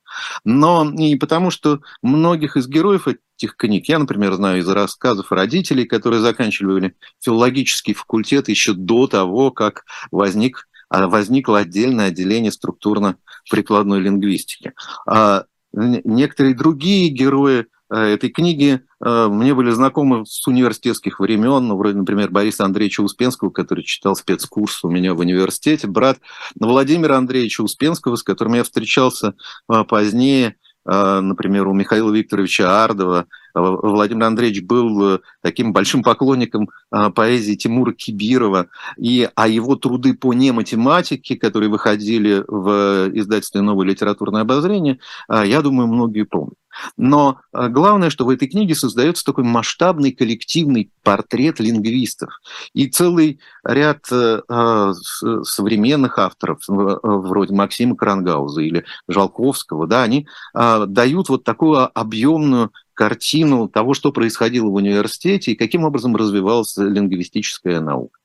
но и потому, что многих из героев этих книг, я, например, знаю из рассказов родителей, которые заканчивали филологический факультет еще до того, как возник, а, возникло отдельное отделение структурно-прикладной лингвистики. А некоторые другие герои Э, этой книги. Э, мне были знакомы с университетских времен, ну, например, Бориса Андреевича Успенского, который читал спецкурс у меня в университете, брат Владимира Андреевича Успенского, с которым я встречался э, позднее, например, у Михаила Викторовича Ардова, Владимир Андреевич был таким большим поклонником поэзии Тимура Кибирова, и, а его труды по нематематике, которые выходили в издательстве «Новое литературное обозрение», я думаю, многие помнят. Но э, главное, что в этой книге создается такой масштабный коллективный портрет лингвистов. И целый ряд э, э, современных авторов, вроде Максима Крангауза или Жалковского, да, они дают вот такую объемную картину того, что происходило в университете и каким образом развивалась лингвистическая наука.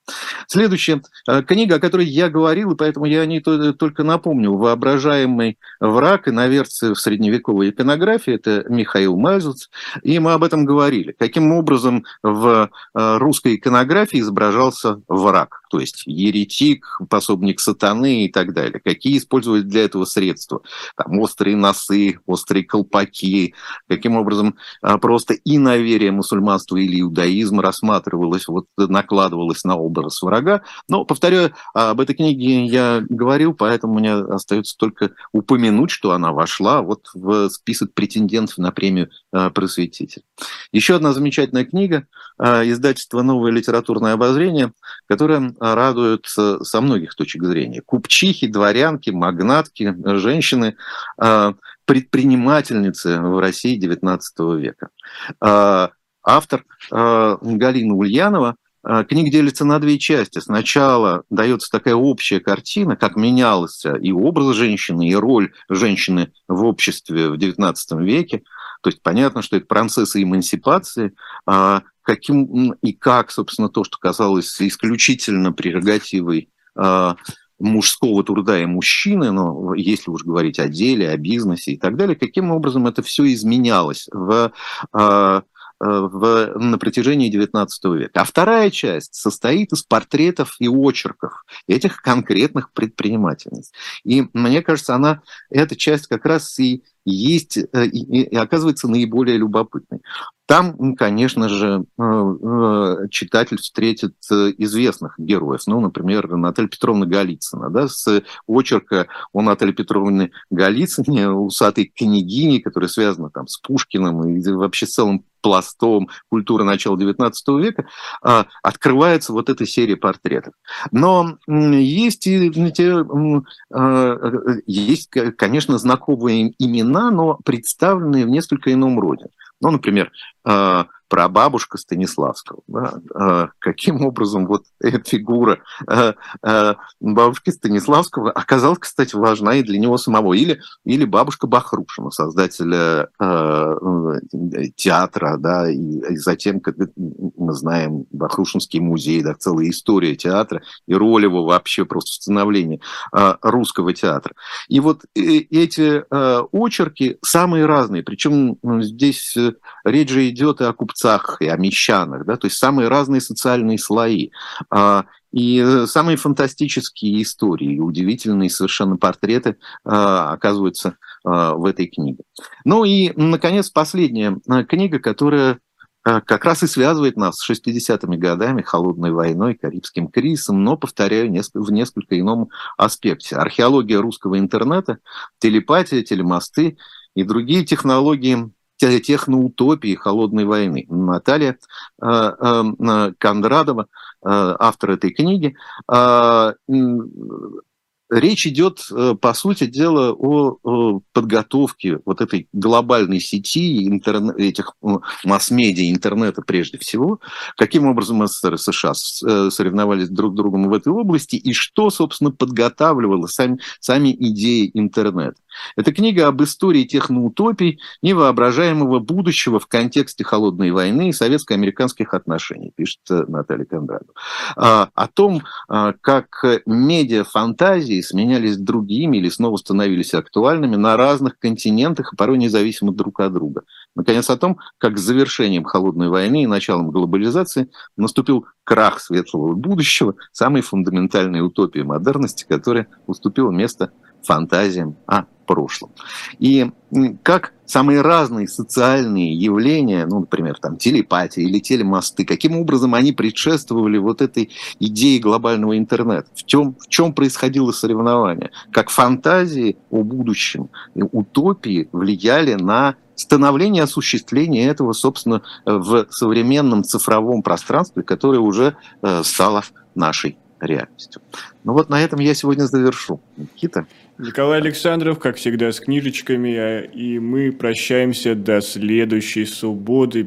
Следующая э, книга, о которой я говорил, и поэтому я о ней только напомню. «Воображаемый враг» и наверцы в средневековой иконографии. Это Михаил Мальзуц. И мы об этом говорили. Каким образом в э, русской иконографии изображался враг, то есть еретик, пособник сатаны и так далее. Какие использовать для этого средства? Там острые носы, острые колпаки. Каким образом э, просто иноверие мусульманства или иудаизма рассматривалось, вот накладывалось на образ врага. Но, повторяю, об этой книге я говорил, поэтому мне остается только упомянуть, что она вошла вот в список претендентов на премию э, «Просветитель». Еще одна замечательная книга э, издательства «Новое литературное обозрение», которая радует со многих точек зрения. Купчихи, дворянки, магнатки, женщины, э, предпринимательницы в России XIX века. Автор Галина Ульянова – а, книга делится на две части. Сначала дается такая общая картина, как менялся и образ женщины, и роль женщины в обществе в XIX веке. То есть понятно, что это процессы эмансипации, а, каким и как, собственно, то, что казалось исключительно прерогативой а, мужского труда и мужчины, но если уж говорить о деле, о бизнесе и так далее, каким образом это все изменялось в Э, в, на протяжении XIX века. А вторая часть состоит из портретов и очерков этих конкретных предпринимательниц. И мне кажется, она, эта часть как раз и есть э, и, оказывается наиболее любопытной. Там, конечно же, э, э, читатель встретит известных героев. Ну, например, Наталья Петровна Голицына. Да, с очерка о Наталье Петровне Голицыне, усатой княгини, которая связана там, с Пушкиным и вообще с целым пластом культуры начала XIX века, а, открывается вот эта серия портретов. Но есть, и, есть конечно, знакомые имена, имена, но представленные в несколько ином роде. Ну, например, а, прабабушка Станиславского. Да? А, каким образом вот эта фигура а, бабушки Станиславского оказалась, кстати, важна и для него самого. Или, или бабушка Бахрушина, создателя театра, да, и, и затем, как мы знаем, Бахрушинский музей, да, целая история театра и роль его вообще просто в становлении русского театра. И вот э, эти очерки самые разные, причем здесь э, речь же идет и о купцах, и о мещанах, да, то есть самые разные социальные слои. А, и самые фантастические истории, удивительные совершенно портреты а, оказываются а, в этой книге. Ну и, наконец, последняя книга, которая как раз и связывает нас с 60-ми годами, холодной войной, Карибским кризисом, но, повторяю, в несколько ином аспекте. Археология русского интернета, телепатия, телемосты и другие технологии техноутопии холодной войны. Наталья Кондрадова, автор этой книги, Речь идет, э, по сути дела, о подготовке вот этой глобальной сети, интернет, этих масс-медиа, интернета прежде всего, каким образом СССР и США э, соревновались друг с другом в этой области, и что, собственно, подготавливало сами, сами идеи интернета. Это книга об истории техноутопий невоображаемого будущего в контексте холодной войны и советско-американских отношений, пишет э, Наталья Кондратова. А, о том, а, как медиа-фантазии сменялись другими или снова становились актуальными на разных континентах и порой независимо друг от друга. Наконец, о том, как с завершением холодной войны и началом глобализации наступил крах светлого будущего, самой фундаментальной утопии модерности, которая уступила место фантазиям о прошлом. И как самые разные социальные явления, ну, например, там, телепатия или телемосты, каким образом они предшествовали вот этой идее глобального интернета? В чем, в чем происходило соревнование? Как фантазии о будущем, утопии влияли на становление осуществление этого, собственно, в современном цифровом пространстве, которое уже э, стало нашей реальностью. Ну вот на этом я сегодня завершу. Никита? Николай Александров, как всегда, с книжечками, а, и мы прощаемся до следующей субботы.